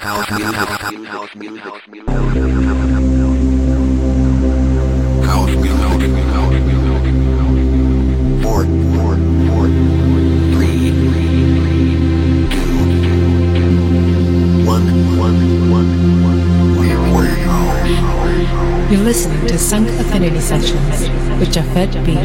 House music. House music. House music. House music. House music. Four, four, four, three, two, one, one, one, one. We play. You're listening to Sunk Affinity Sessions with Jafet B.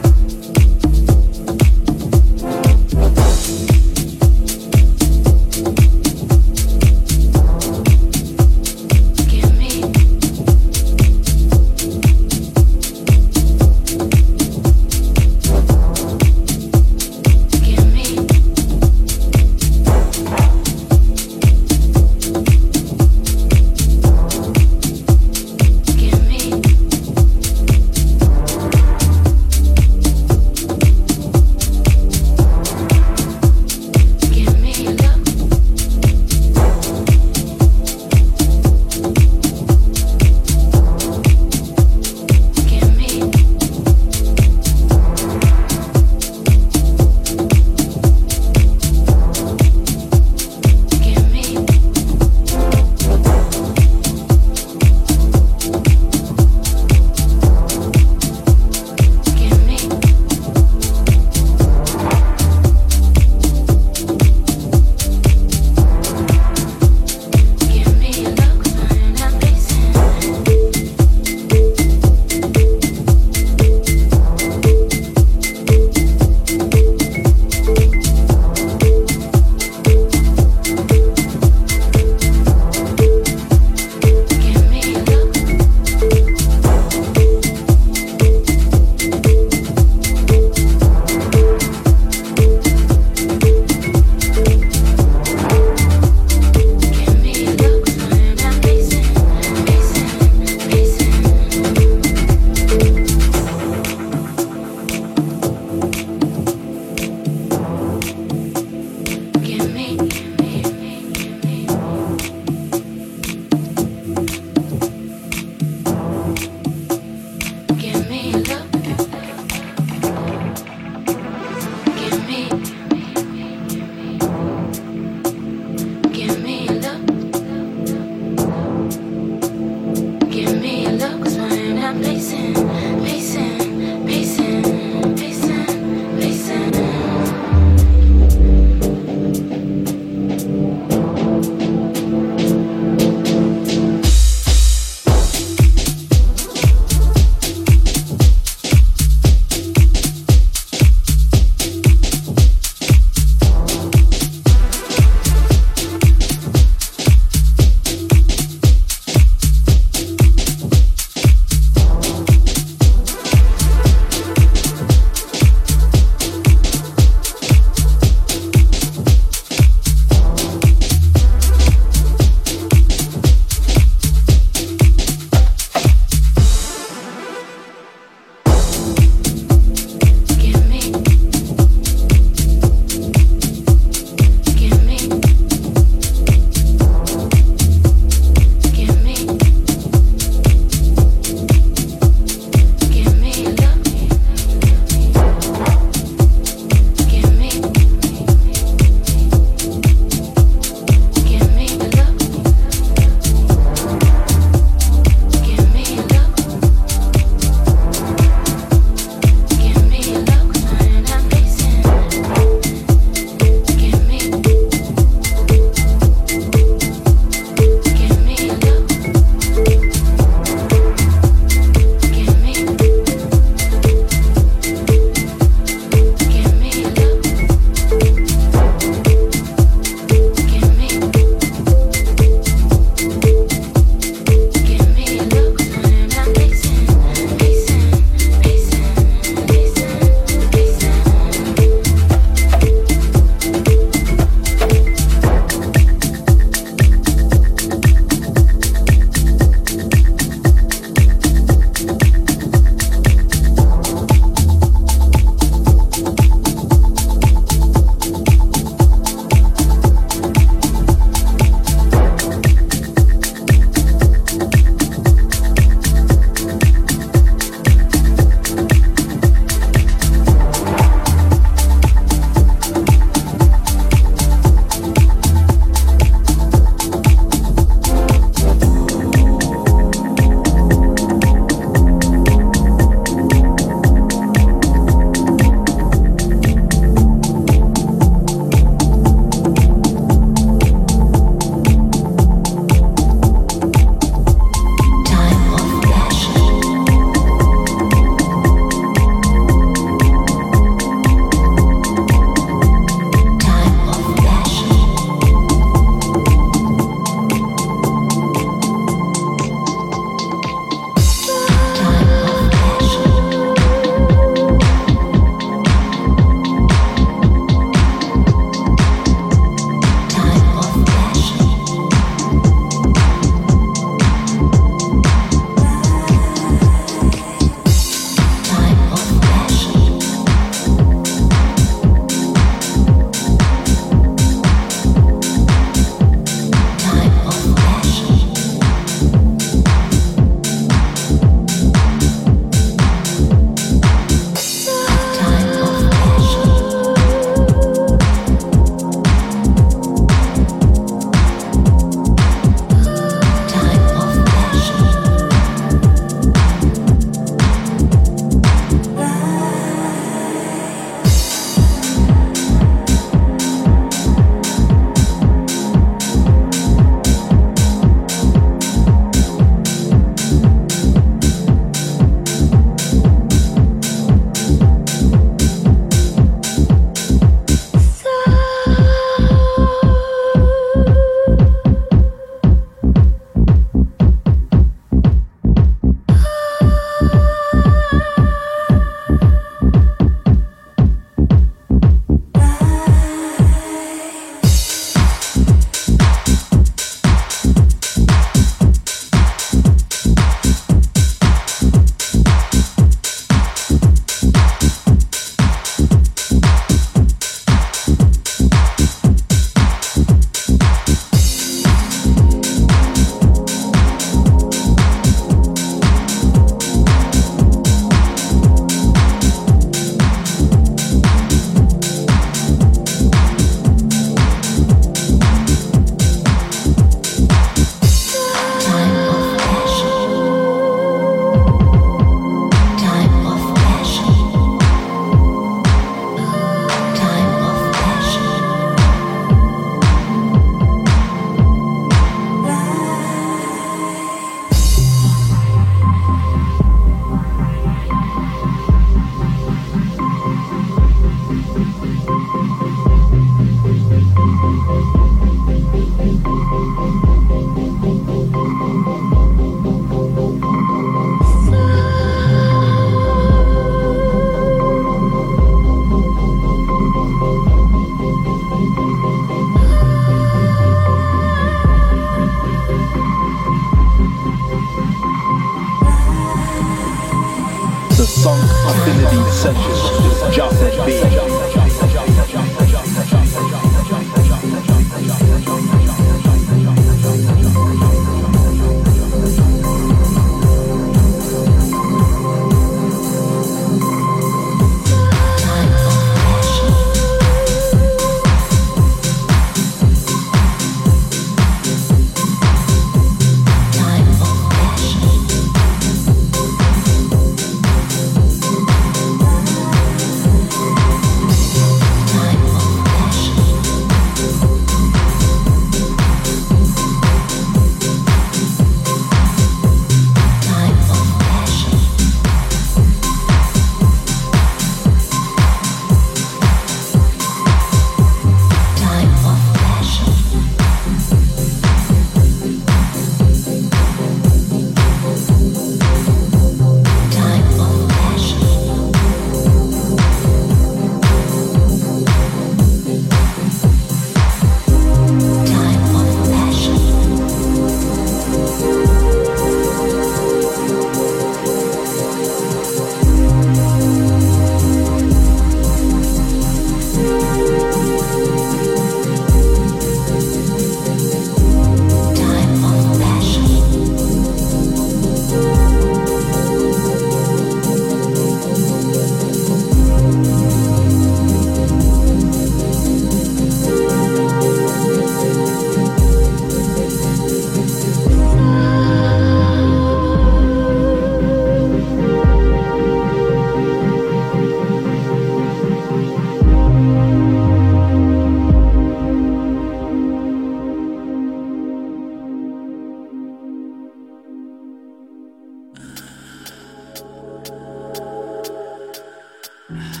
mm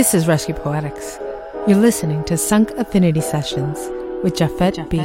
This is Rescue Poetics. You're listening to Sunk Affinity Sessions with Jafet B.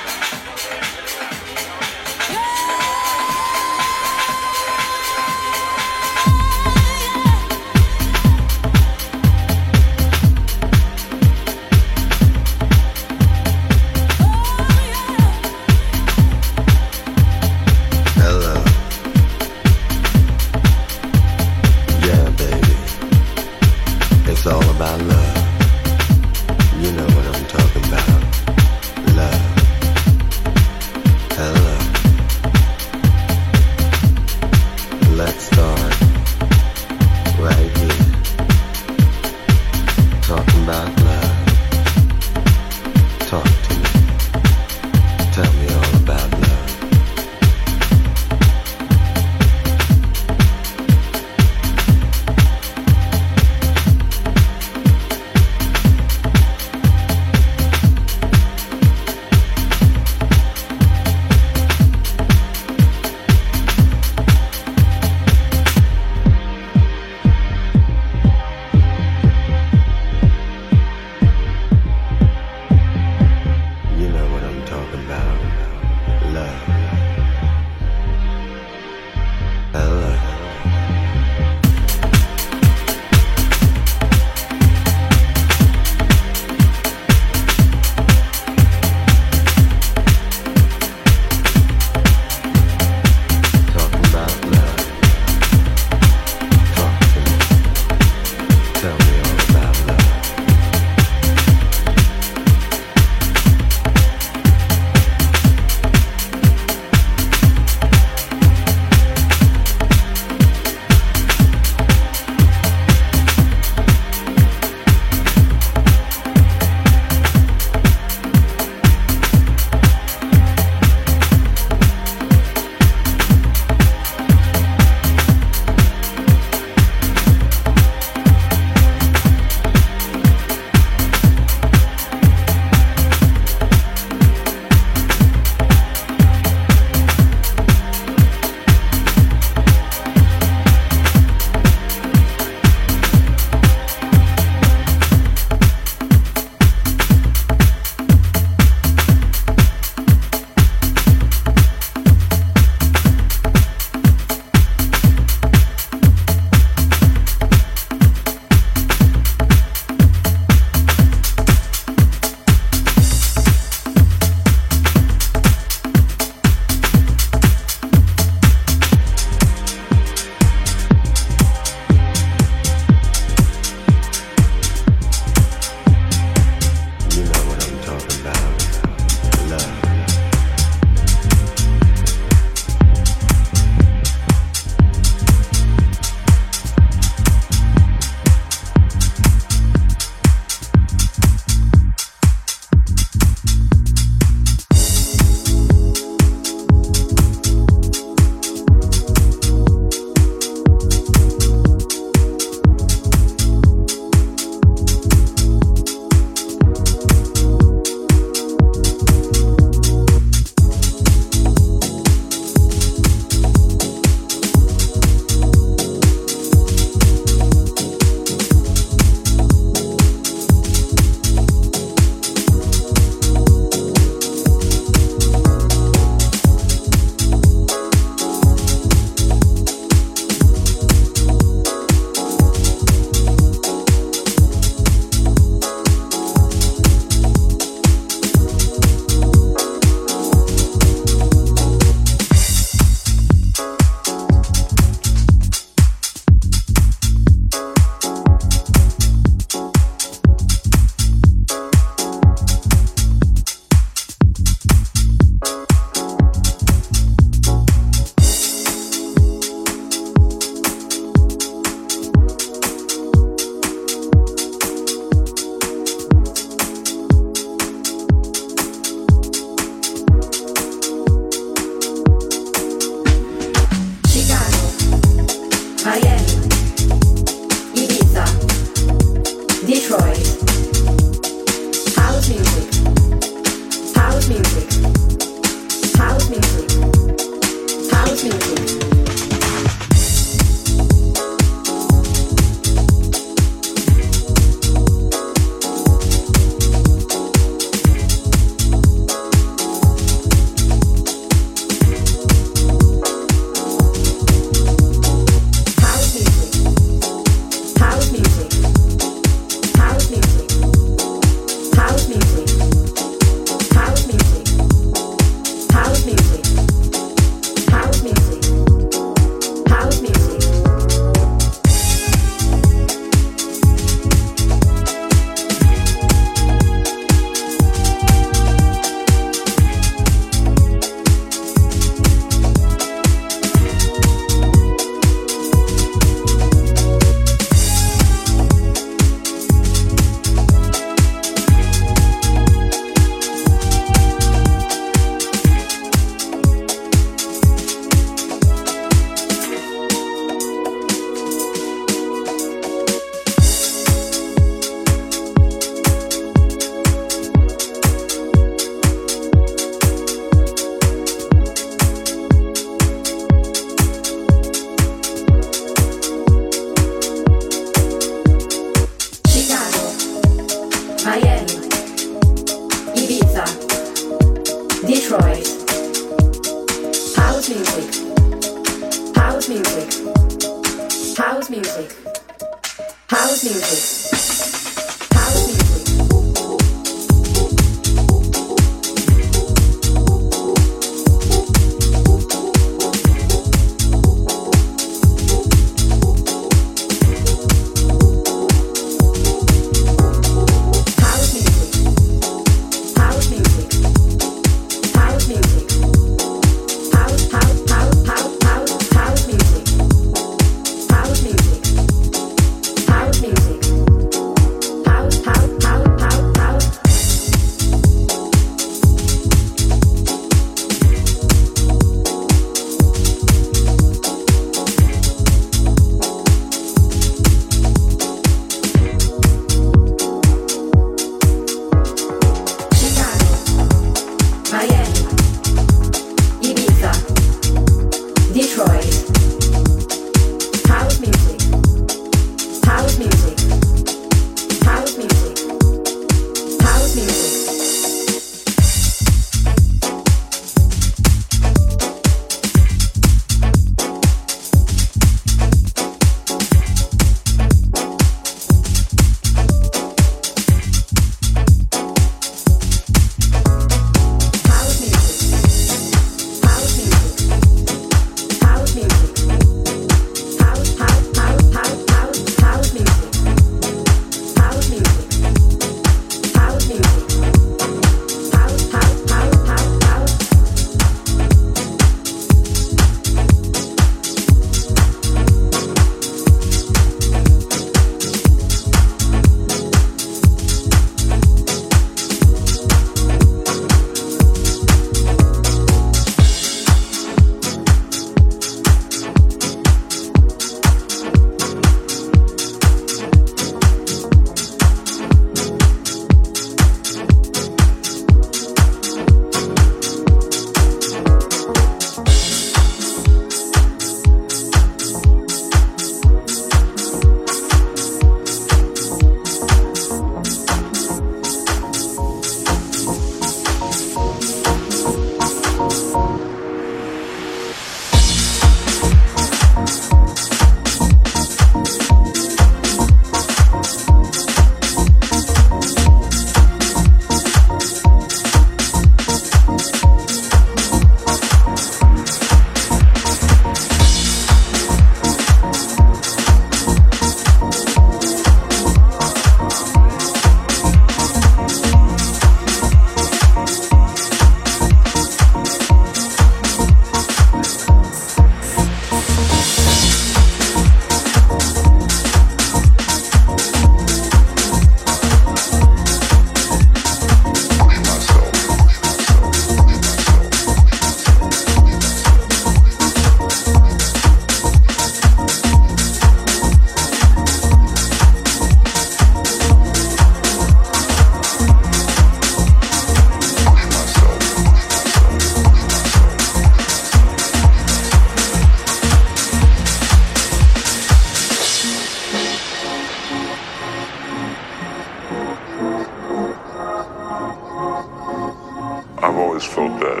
always felt that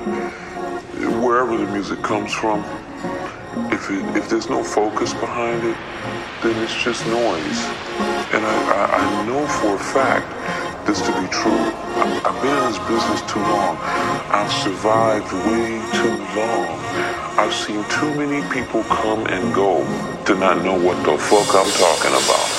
wherever the music comes from, if it, if there's no focus behind it, then it's just noise. And I, I, I know for a fact this to be true. I, I've been in this business too long. I've survived way too long. I've seen too many people come and go to not know what the fuck I'm talking about.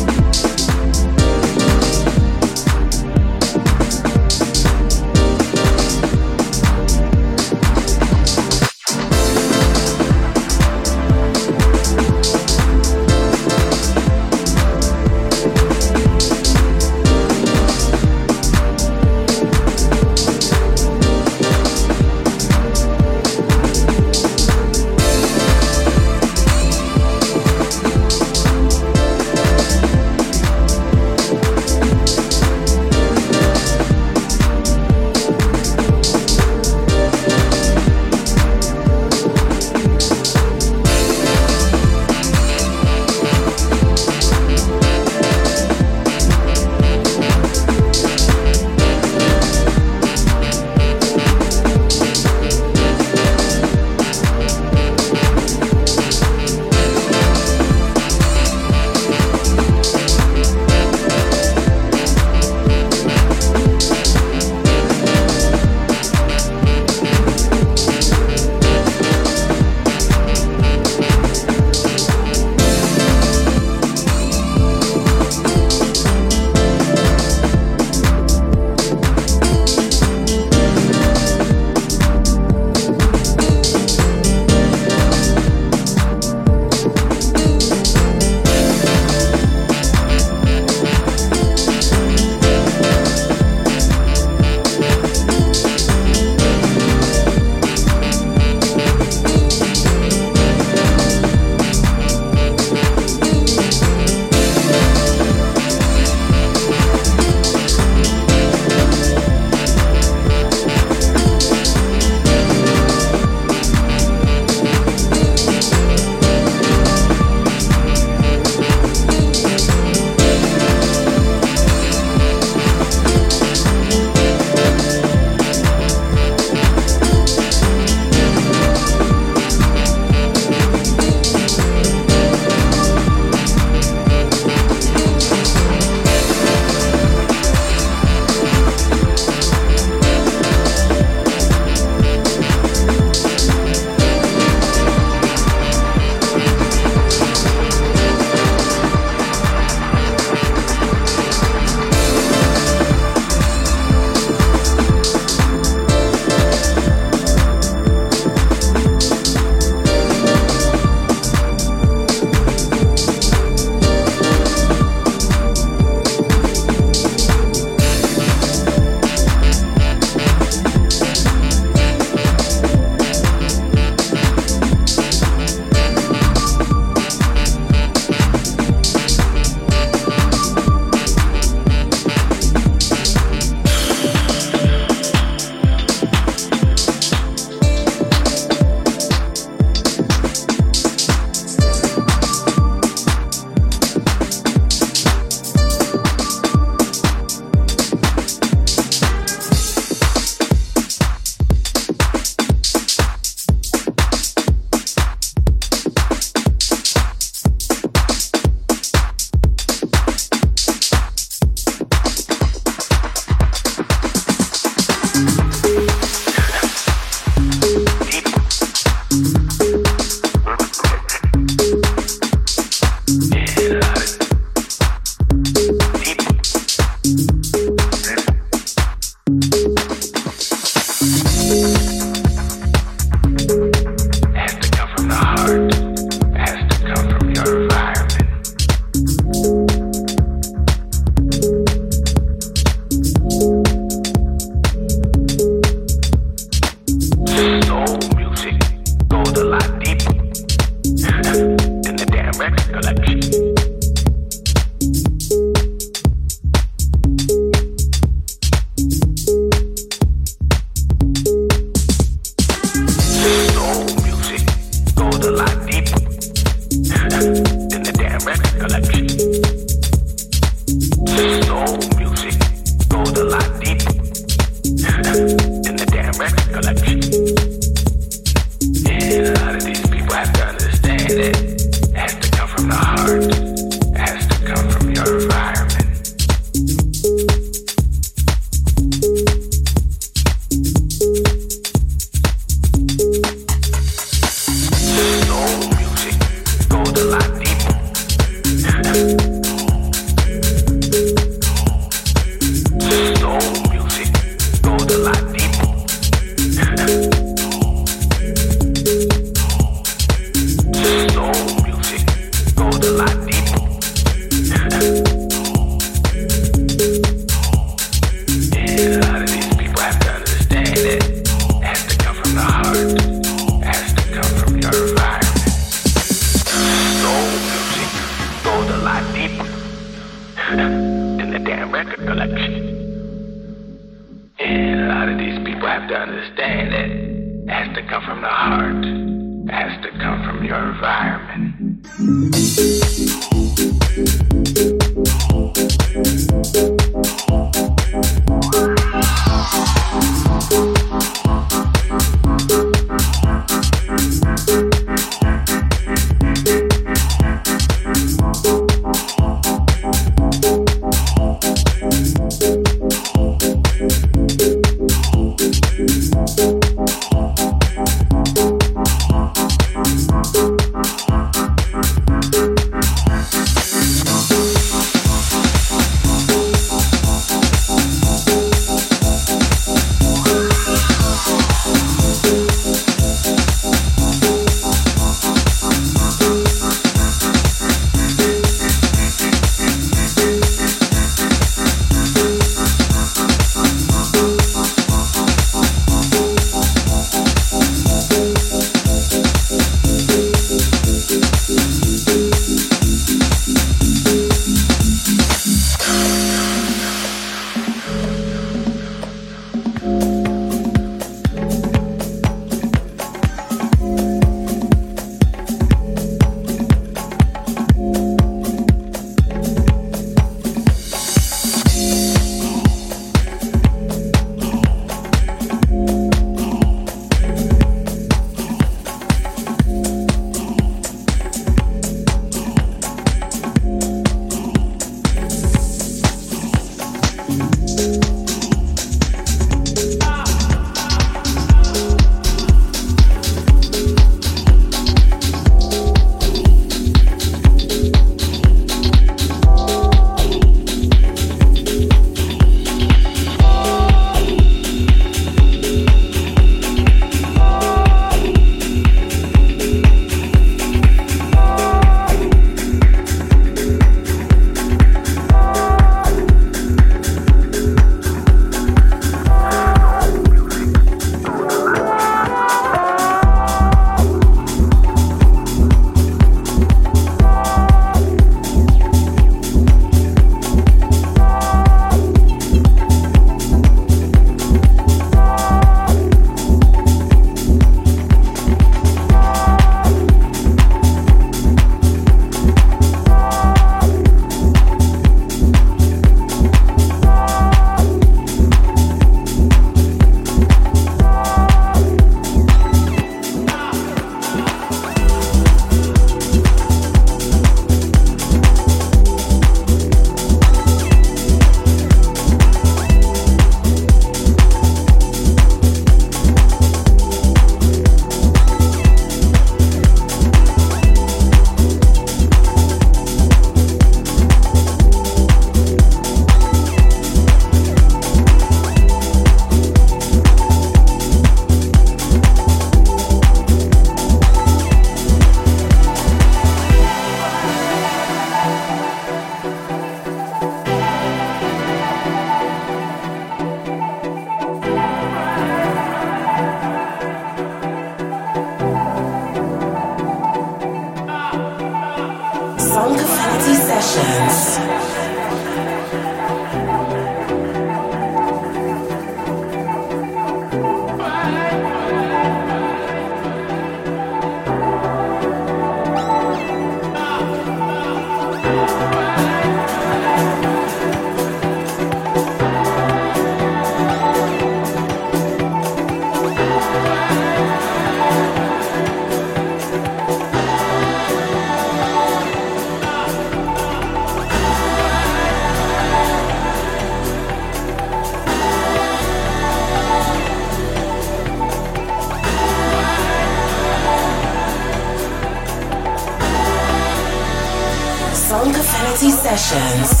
Sessions.